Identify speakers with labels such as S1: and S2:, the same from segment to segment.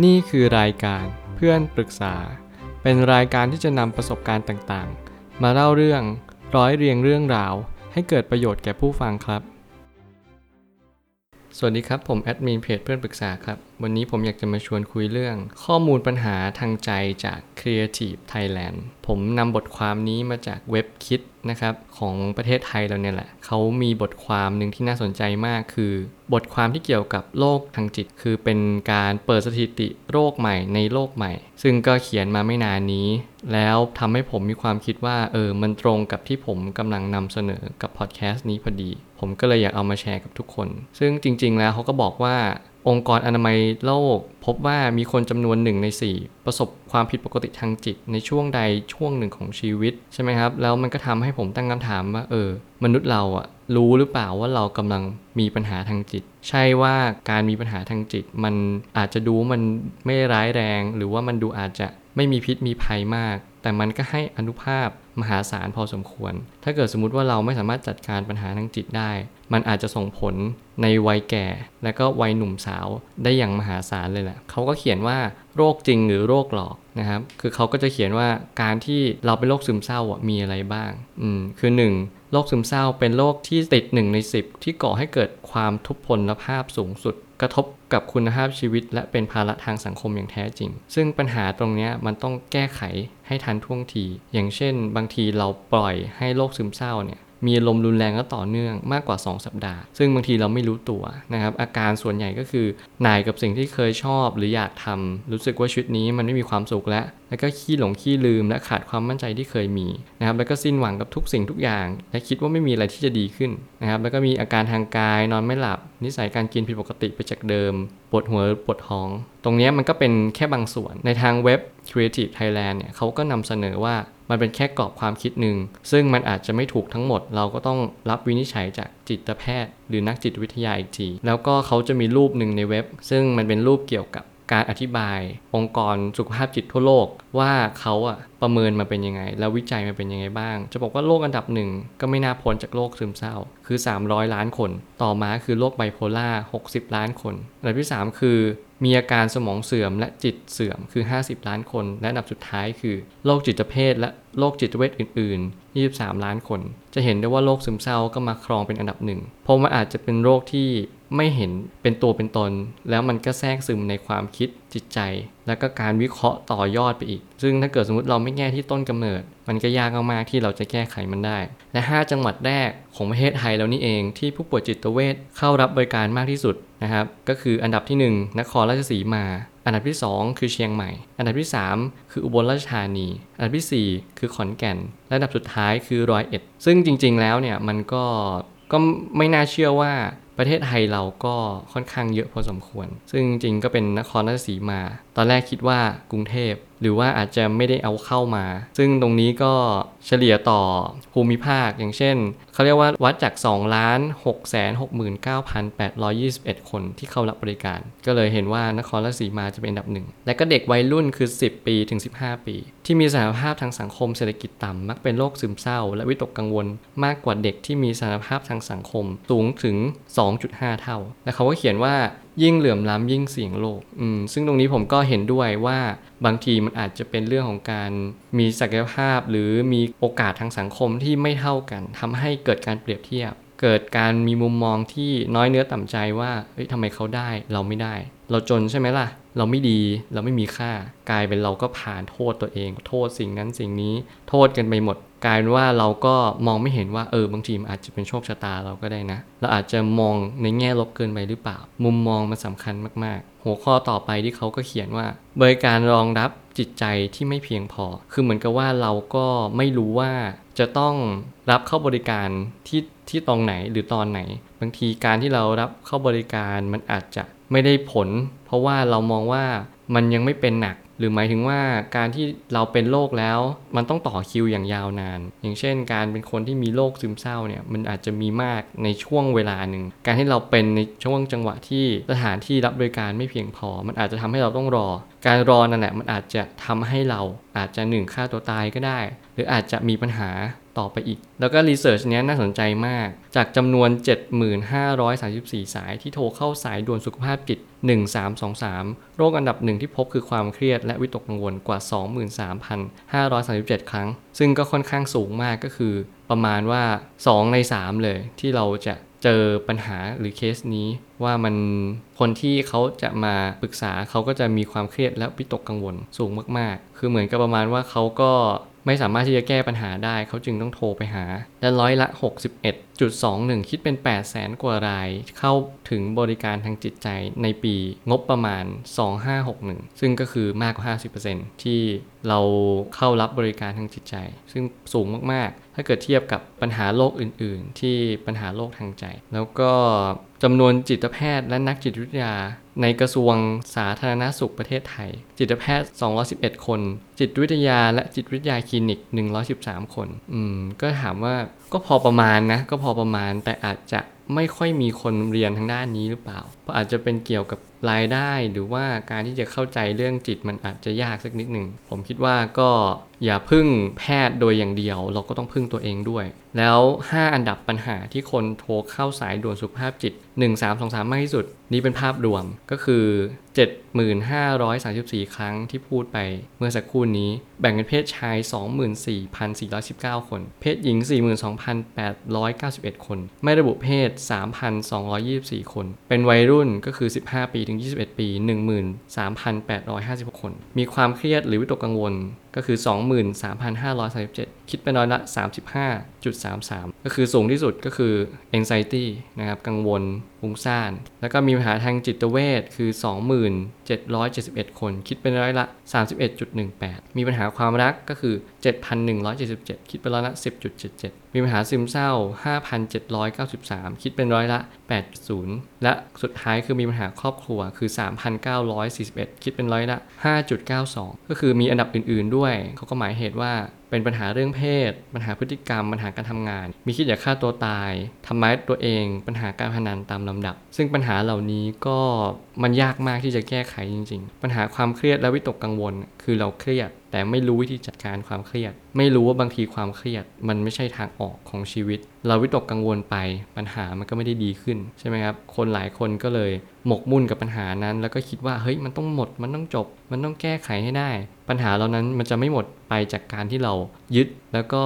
S1: นี่คือรายการเพื่อนปรึกษา เป็นรายการที่จะนำประสบการณ์ต่างๆ มาเล่าเรื่องร้อยเรียงเรื่องราว ให้เกิดประโยชน์แก่ผู้ฟังครับ สวัสดีครับ ผมแอดมินเพจเพื่อนปรึกษาครับ วันนี้ผมอยากจะมาชวนคุยเรื่อง ข้อมูลปัญหาทางใจจาก Creative Thailand ผมนำบทความนี้มาจากเว็บคิดนะครับของประเทศไทยเราเนี่ยแหละเขามีบทความหนึ่งที่น่าสนใจมากคือ บทความที่เกี่ยวกับโรคทางจิต คือเป็นการเปิดสถิติโรคใหม่ในโลกใหม่ ซึ่งก็เขียนมาไม่นานนี้ แล้วทำให้ผมมีความคิดว่าเออมันตรงกับที่ผมกำลังนำเสนอกับพอดแคสต์นี้พอดี ผมก็เลยอยากเอามาแชร์กับทุกคน ซึ่งจริง ๆ แล้วเขาก็บอกว่า องค์กรอนามัยโลก พบว่ามีคนจำนวนหนึ่งใน 4 ประสบความผิดปกติทางจิต ในช่วงใดช่วงหนึ่งของชีวิตใช่ไหมครับ แล้วมันก็ทำให้ผมตั้งคำถามว่าเออ มนุษย์เราอะรู้หรือเปล่าว่าเรากำลังมีปัญหาทางจิต ใช่ว่าการมีปัญหาทางจิต มันอาจจะดูมันไม่ร้ายแรง หรือว่ามันดูอาจจะไม่มีพิษมีภัยมาก แต่มันก็ให้อนุภาพ มหาศาลพอสมควร ถ้าเกิดสมมติว่าเราไม่สามารถจัดการปัญหาทางจิตได้ มันอาจจะส่งผลในวัยแก่ และก็วัยหนุ่มสาวได้อย่างมหาศาลเลยแหละเขาก็เขียนว่าโรคจริงหรือโรคหลอกนะครับ คือเขาก็จะเขียนว่าการที่เราเป็นโรคซึมเศร้ามีอะไรบ้าง อืม คือ 1. โรคซึมเศร้าเป็นโรคที่ติด1ใน10 ที่ก่อให้เกิดความทุพพลภาพสูงสุด กระทบกับคุณภาพชีวิต และเป็นภาระทางสังคมอย่างแท้จริง ซึ่งปัญหาตรงนี้มันต้องแก้ไขให้ทันท่วงที อย่างเช่น บางทีเราปล่อยให้โรคซึมเศร้าเนี่ย มีลมรุนแรงและต่อเนื่องมากกว่า 2 สัปดาห์ ซึ่งบางทีเราไม่รู้ตัวนะครับ อาการส่วนใหญ่ก็คือหน่ายกับสิ่งที่เคยชอบหรืออยากทำรู้สึกว่าชีวิตนี้มันไม่มีความสุขแล้ว แล้วก็ขี้หลงขี้ลืมและขาดความมั่นใจที่เคยมีนะครับ แล้วก็สิ้นหวังกับทุกสิ่งทุกอย่าง และคิดว่าไม่มีอะไรที่จะดีขึ้นนะครับ แล้วก็มีอาการทางกายนอนไม่หลับ นิสัยการกินผิดปกติไปจากเดิมปวดหัวปวดท้อง ตรงนี้มันก็เป็นแค่บางส่วนในทางเว็บ Creative Thailand เนี่ยเขาก็นำเสนอว่า มันเป็นแค่กรอบความคิดหนึ่ง ซึ่งมันอาจจะไม่ถูกทั้งหมด เราก็ต้องรับวินิจฉัยจากจิตแพทย์ หรือนักจิตวิทยาอีกที แล้วก็เขาจะมีรูปหนึ่งในเว็บ ซึ่งมันเป็นรูปเกี่ยวกับการอธิบาย องค์กรสุขภาพจิตทั่วโลกว่าเขาอะประเมินมาเป็นยังไง แล้ววิจัยมาเป็นยังไงบ้าง จะบอกว่าโรคอันดับหนึ่งก็ไม่น่าพ้นจากโรคซึมเศร้า คือ 300 ล้านคน ต่อมาคือโรคไบโพล่า60 ล้านคนอันดับที่ 3 คือ มีอาการสมองเสื่อมและจิตเสื่อมคือ 50 ล้านคน และอันดับสุดท้ายคือโรคจิตเภทและ โรคจิตเวชอื่น ๆ 23 ล้านคน จะเห็นได้ว่าโรคซึมเศร้าก็มาครองเป็นอันดับหนึ่ง เพราะมันอาจจะเป็นโรคที่ไม่เห็นเป็นตัวเป็นตน แล้วมันก็แทรกซึมในความคิดจิตใจ แล้วก็การวิเคราะห์ต่อยอดไปอีก ซึ่งถ้าเกิดสมมติเราไม่แก้ที่ต้นกำเนิด มันก็ยากมากๆที่เราจะแก้ไขมันได้ และ 5 จังหวัดแรกของประเทศไทยแล้วนี่เองที่ผู้ป่วยจิตเวชเข้ารับบริการมากที่สุดนะครับก็คืออันดับที่ 1 นครราชสีมา อันดับที่ 2 คือเชียงใหม่ อันดับที่ 3 คืออุบลราชธานี อันดับที่ 4 คือขอนแก่น และอันดับสุดท้ายคือร้อยเอ็ด ซึ่งจริง ๆ แล้วเนี่ยมันก็ก็ไม่น่าเชื่อว่าประเทศไทยเราก็ค่อนข้างเยอะพอสมควร ซึ่งจริงๆก็เป็นนครราชสีมา ตอนแรกคิดว่ากรุงเทพ หรือว่าอาจจะไม่ได้เอาเข้ามา ซึ่งตรงนี้ก็เฉลี่ยต่อภูมิภาคอย่างเช่น เขาเรียกว่าวัดจาก 2 ล้าน6แสน69,821 คนที่เข้ารับบริการ ก็เลยเห็นว่านครราชสีมาจะเป็นอันดับหนึ่ง และก็เด็กวัยรุ่นคือ 10 ปีถึง 15 ปี ที่มีสถานภาพทางสังคมเศรษฐกิจต่ำมักเป็นโรคซึมเศร้า และวิตกกังวล มากกว่าเด็กที่มีสถานภาพทางสังคมสูงถึง 2.5 เท่า และเขาก็เขียนว่า ยิ่งเหลื่อมล้ำยิ่งเสี่ยงโลกอืมซึ่งตรงนี้ผมก็เห็นด้วยว่าบางทีมันอาจจะเป็นเรื่องของการมีศักยภาพ หรือมีโอกาสทางสังคมที่ไม่เท่ากันทำให้เกิดการเปรียบเทียบ เกิดการมีมุมมองที่น้อยเนื้อต่ำใจว่าเฮ้ยทำไมเขาได้เราไม่ได้ เราจนใช่ไหมล่ะ เราไม่ดีเราไม่มีค่ากลายเป็นเราก็ผ่านโทษตัวเอง โทษสิ่งนั้นสิ่งนี้ โทษกันไปหมด กลายเป็นว่าเราก็มองไม่เห็นว่าเออบางทีมันอาจจะเป็นโชคชะตาเราก็ได้นะ เราอาจจะมองในแง่ลบเกินไปหรือเปล่า มุมมองมันสำคัญมากๆ หัวข้อต่อไปที่เขาก็เขียนว่า บริการรองรับจิตใจที่ไม่เพียงพอ คือเหมือนกับว่าเราก็ไม่รู้ว่าจะต้องรับเข้าบริการที่ที่ตรงไหนหรือตอนไหน บางทีการที่เรารับเข้าบริการมันอาจจะไม่ได้ผล เพราะว่าเรามองว่ามันยังไม่เป็นหนักหรือหมายถึงว่าการที่เราเป็นโรคแล้วมันต้องต่อคิวอย่างยาวนาน อย่างเช่น การเป็นคนที่มีโรคซึมเศร้าเนี่ยมันอาจจะมีมากในช่วงเวลาหนึ่ง การที่เราเป็นในช่วงจังหวะที่สถานที่รับบริการไม่เพียงพอ มันอาจจะทำให้เราต้องรอ การรอนั่นแหละมันอาจจะทำให้เราอาจจะหนึ่งฆ่าตัวตายก็ได้ หรืออาจจะมีปัญหา ต่อไปอีก แล้วก็รีเสิร์ชเนี้ยน่าสนใจมาก จากจำนวน 7534 สายที่โทรเข้าสายด่วนสุขภาพจิต 1323 โรคอันดับหนึ่งที่พบคือความเครียดและวิตกกังวลกว่า 23,537 ครั้ง ซึ่งก็ค่อนข้างสูงมากก็คือประมาณว่า 2 ใน 3 เลยที่เราจะเจอปัญหาหรือเคสนี้ว่ามันคนที่เขาจะมาปรึกษาเขาก็จะมีความเครียดและวิตกกังวลสูงมาก ๆ คือเหมือนกับประมาณว่าเขาก็ ไม่สามารถที่จะแก้ปัญหาได้ เขาจึงต้องโทรไปหา และร้อยละ 61.21 คิดเป็น 8 0 0แสนกว่าราย เข้าถึงบริการทางจิตใจในปีงบประมาณ 2561 ซึ่งก็คือมากกว่า 50%ที่เราเข้ารับบริการทางจิตใจ ซึ่งสูงมากๆ ถ้าเกิดเทียบกับปัญหาโรคอื่น ๆ ที่ปัญหาโรคทางใจ แล้วก็ จำนวนจิตแพทย์และนักจิตวิทยา ในกระทรวงสาธารณสุขประเทศไทย จิตแพทย์ 211 คน จิตวิทยาและจิตวิทยาคลินิก 113 คน อืม ก็ถามว่าก็พอประมาณนะ ก็พอประมาณแต่อาจจะไม่ค่อยมีคนเรียนทางด้านนี้หรือเปล่าเพราะอาจจะเป็นเกี่ยวกับ รายได้หรือว่าการที่จะเข้าใจเรื่องจิตมันอาจจะยากสักนิดหนึ่ง ผมคิดว่าก็อย่าพึ่งแพทย์โดยอย่างเดียว เราก็ต้องพึ่งตัวเองด้วย แล้ว 5 อันดับปัญหาที่คนโทรเข้าสายด่วนสุขภาพจิต 1323 มากที่สุด นี่เป็นภาพรวมก็คือ 7534 ครั้งที่พูดไปเมื่อสักครู่นี้ แบ่งเป็นเพศชาย 24,419 คน เพศหญิง 42,891 คน ไม่ระบุเพศ 3,224 คน เป็นวัยรุ่นก็คือ 15 ปีถึงถึง 21 ปี 13,856 คน มีความเครียดหรือวิตกกังวล ก็คือ 23,537 คิดเป็นร้อยละ 35.33 ก็คือสูงที่สุดก็คือ anxiety นะครับ กังวลฟุ้งซ่าน แล้วก็มีปัญหาทางจิตเวชคือ2771 คน คิดเป็นร้อยละ 31.18 มีปัญหาความรักก็คือ 7,177 คิดเป็นร้อยละ 10.77 มีปัญหาซึมเศร้า 5,793 คิดเป็นร้อยละ 8.0 และสุดท้ายคือมีปัญหาครอบครัวคือ 3,941 คิดเป็นร้อยละ 5.92 ก็คือมีอันดับอื่น ๆด้วยเขาก็หมายเหตุว่า เป็นปัญหาเรื่องเพศ ปัญหาพฤติกรรม ปัญหาการทำงาน มีคิดอยากฆ่าตัวตายทำร้ายตัวเอง ปัญหาการพนันตามลำดับ ซึ่งปัญหาเหล่านี้ก็มันยากมากที่จะแก้ไขจริง ๆ ปัญหาความเครียดและวิตกกังวล คือเราเครียด แต่ไม่รู้วิธีจัดการความเครียด ไม่รู้ว่าบางทีความเครียด มันไม่ใช่ทางออกของชีวิต เราวิตกกังวลไป ปัญหามันก็ไม่ได้ดีขึ้นใช่ไหมครับ คนหลายคนก็เลยหมกมุ่นกับปัญหานั้น แล้วก็คิดว่าเฮ้ยมันต้องหมด มันต้องจบ มันต้องแก้ไขให้ได้ ปัญหาเหล่านั้นมันจะไม่หมดไปจากการที่เรายึดแล้วก็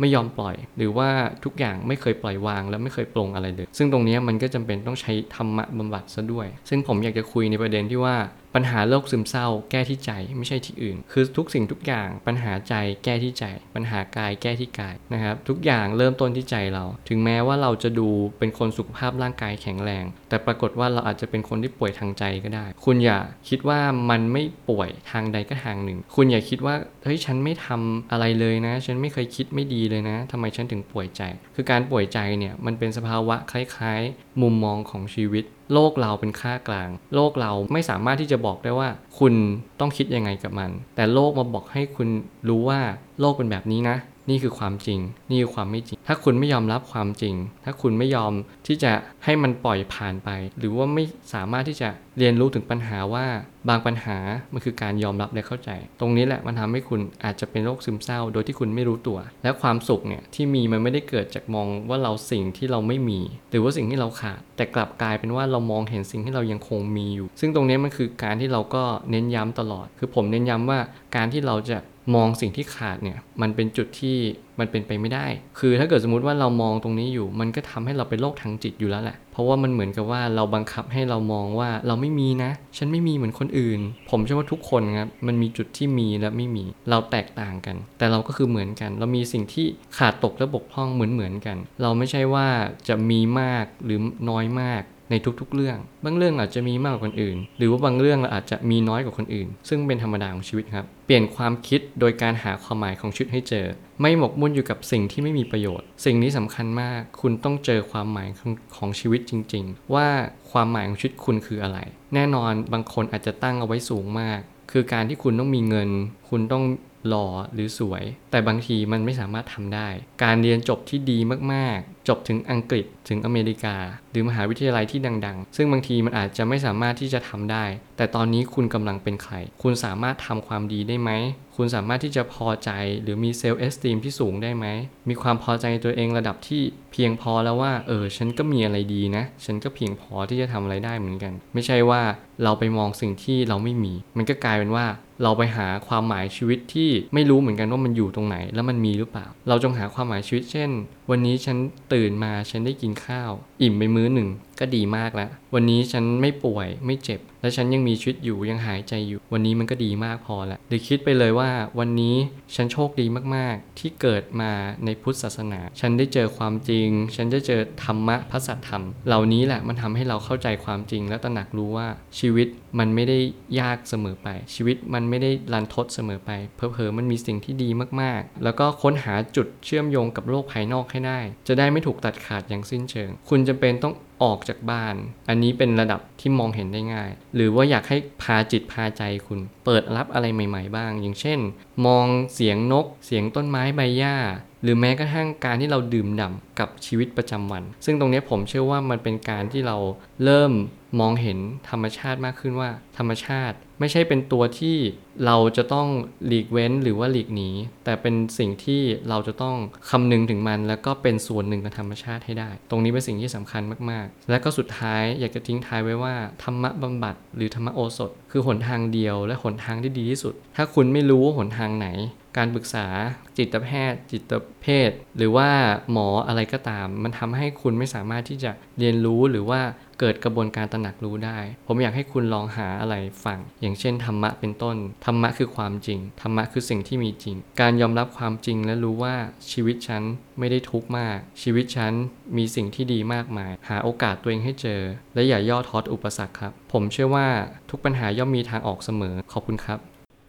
S1: ไม่ยอมปล่อย หรือว่าทุกอย่างไม่เคยปล่อยวางและไม่เคยปลงอะไรเลย ซึ่งตรงนี้มันก็จำเป็นต้องใช้ธรรมะบำบัดซะด้วย ซึ่งผมอยากจะคุยในประเด็นที่ว่าปัญหาโรคซึมเศร้า แก้ที่ใจไม่ใช่ที่อื่น คือทุกสิ่งทุกอย่างปัญหาใจแก้ที่ใจ ปัญหากายแก้ที่กายนะครับทุกอย่างเริ่มต้นที่ใจเรา ถึงแม้ว่าเราจะดูเป็นคนสุขภาพร่างกายแข็งแรง แต่ปรากฏว่าเราอาจจะเป็นคนที่ป่วยทางใจก็ได้ คุณอย่าคิดว่ามันไม่ป่วยทางใดก็ทางหนึ่ง คุณอย่าคิดว่าเฮ้ยฉันไม่ทำอะไรเลยนะ ฉันไม่เคยคิดไม่ดีเลยนะทำไมฉันถึงป่วยใจ คือการป่วยใจเนี่ยมันเป็นสภาวะคล้ายๆ มุมมองของชีวิต โลกเราเป็นค่ากลาง โลกเราไม่สามารถที่จะบอกได้ว่า คุณต้องคิดยังไงกับมัน แต่โลกมาบอกให้คุณรู้ว่าโลกเป็นแบบนี้นะนี่คือความจริง นี่คือความไม่จริง ถ้าคุณไม่ยอมรับความจริง ถ้าคุณไม่ยอมที่จะให้มันปล่อยผ่านไป หรือว่าไม่สามารถที่จะเรียนรู้ถึงปัญหาว่า บางปัญหามันคือการยอมรับและเข้าใจ ตรงนี้แหละมันทำให้คุณอาจจะเป็นโรคซึมเศร้า โดยที่คุณไม่รู้ตัว และความสุขเนี่ยที่มีมันไม่ได้เกิดจากมองว่าเราสิ่งที่เราไม่มี หรือว่าสิ่งที่เราขาด แต่กลับกลายเป็นว่าเรามองเห็นสิ่งที่เรายังคงมีอยู่ ซึ่งตรงนี้มันคือการที่เราก็เน้นย้ำตลอด คือผมเน้นย้ำว่าการที่เราจะมองสิ่งที่ขาดเนี่ยมันเป็นจุดที่มันเป็นไปไม่ได้ คือถ้าเกิดสมมติว่าเรามองตรงนี้อยู่ มันก็ทำให้เราเป็นโรคทางจิตอยู่แล้วแหละ เพราะว่ามันเหมือนกับว่าเราบังคับให้เรามองว่าเราไม่มีนะ ฉันไม่มีเหมือนคนอื่น ผมเชื่อว่าทุกคนครับ มันมีจุดที่มีและไม่มี เราแตกต่างกัน แต่เราก็คือเหมือนกัน เรามีสิ่งที่ขาดตกและบกพร่องเหมือนเหมือนกัน เราไม่ใช่ว่าจะมีมากหรือน้อยมาก ในทุกๆเรื่อง บางเรื่องอาจจะมีมากกว่าคนอื่น หรือว่าบางเรื่องเราอาจจะมีน้อยกว่าคนอื่น ซึ่งเป็นธรรมดาของชีวิตครับ เปลี่ยนความคิดโดยการหาความหมายของชีวิตให้เจอ ไม่หมกมุ่นอยู่กับสิ่งที่ไม่มีประโยชน์ สิ่งนี้สำคัญมาก คุณต้องเจอความหมายของชีวิตจริง ๆ ว่าความหมายของชีวิตคุณคืออะไร แน่นอนบางคนอาจจะตั้งเอาไว้สูงมาก คือการที่คุณต้องมีเงิน คุณต้องหล่อหรือสวย แต่บางทีมันไม่สามารถทำได้ การเรียนจบที่ดีมากๆ จบถึงอังกฤษถึงอเมริกา หรือมหาวิทยาลัยที่ดัง ๆ ซึ่งบางทีมันอาจจะไม่สามารถที่จะทำได้ แต่ตอนนี้คุณกำลังเป็นใคร คุณสามารถทำความดีได้ไหม คุณสามารถที่จะพอใจหรือมีเซลล์เอสติมที่สูงได้ไหม มีความพอใจในตัวเองระดับที่เพียงพอแล้วว่า เออ ฉันก็มีอะไรดีนะ ฉันก็เพียงพอที่จะทำอะไรได้เหมือนกัน ไม่ใช่ว่าเราไปมองสิ่งที่เราไม่มี มันก็กลายเป็นว่า เราไปหาความหมายชีวิตที่ไม่รู้เหมือนกันว่ามันอยู่ตรงไหน แล้วมันมีหรือเปล่า เราจงหาความหมายชีวิตเช่น วันนี้ฉันตื่นมาฉันได้กินข้าว อิ่มไปมื้อหนึ่งก็ดีมากแล้ว วันนี้ฉันไม่ป่วยไม่เจ็บ และฉันยังมีชีวิตอยู่ยังหายใจอยู่ วันนี้มันก็ดีมากพอแล้วหรือคิดไปเลยว่าวันนี้ฉันโชคดีมากๆ ที่เกิดมาในพุทธศาสนา ฉันได้เจอความจริง ฉันได้เจอธรรมะพระสัทธรรม เหล่านี้แหละมันทำให้เราเข้าใจความจริง และตระหนักรู้ว่าชีวิตมันไม่ได้ยากเสมอไป ชีวิตมันไม่ได้รันทดเสมอไปเพอเพอมันมีสิ่งที่ดีมากๆ แล้วก็ค้นหาจุดเชื่อมโยงกับโลกภายนอกให้ได้ จะได้ไม่ถูกตัดขาดอย่างสิ้นเชิง คุณจำเป็นต้อง ออกจากบ้าน อันนี้เป็นระดับที่มองเห็นได้ง่าย หรือว่าอยากให้พาจิตพาใจคุณ เปิดรับอะไรใหม่ ๆ บ้าง อย่างเช่น มองเสียงนก เสียงต้นไม้ใบหญ้า หรือแม้กระทั่งการที่เราดื่มด่ำกับชีวิตประจำวัน ซึ่งตรงนี้ผมเชื่อว่ามันเป็นการที่เราเริ่มมองเห็นธรรมชาติมากขึ้นว่า ธรรมชาติไม่ใช่เป็นตัวที่เราจะต้องหลีกเว้นหรือว่าหลีกหนีแต่เป็นสิ่งที่เราจะต้องคำนึงถึงมัน แล้วก็เป็นส่วนหนึ่งของธรรมชาติให้ได้ ตรงนี้เป็นสิ่งที่สำคัญมากๆ และก็สุดท้ายอยากจะทิ้งท้ายไว้ว่า ธรรมะบำบัดหรือธรรมโอสถ คือหนทางเดียวและหนทางที่ดีที่สุด ถ้าคุณไม่รู้ว่าหนทางไหน การปรึกษาจิตแพทย์ จิตเภทหรือว่าหมออะไรก็ตาม มันทำให้คุณไม่สามารถที่จะเรียนรู้หรือว่าเกิดกระบวนการตระหนักรู้ได้ ผมอยากให้คุณลองหาอะไรฟัง อย่างเช่นธรรมะเป็นต้น ธรรมะคือความจริง ธรรมะคือสิ่งที่มีจริง การยอมรับความจริงและรู้ว่าชีวิตฉันไม่ได้ทุกข์มาก ชีวิตฉันมีสิ่งที่ดีมากมาย หาโอกาสตัวเองให้เจอ และอย่าย่อท้ออุปสรรคครับ ผมเชื่อว่าทุกปัญหาย่อมมีทางออกเสมอ ขอบคุณครับ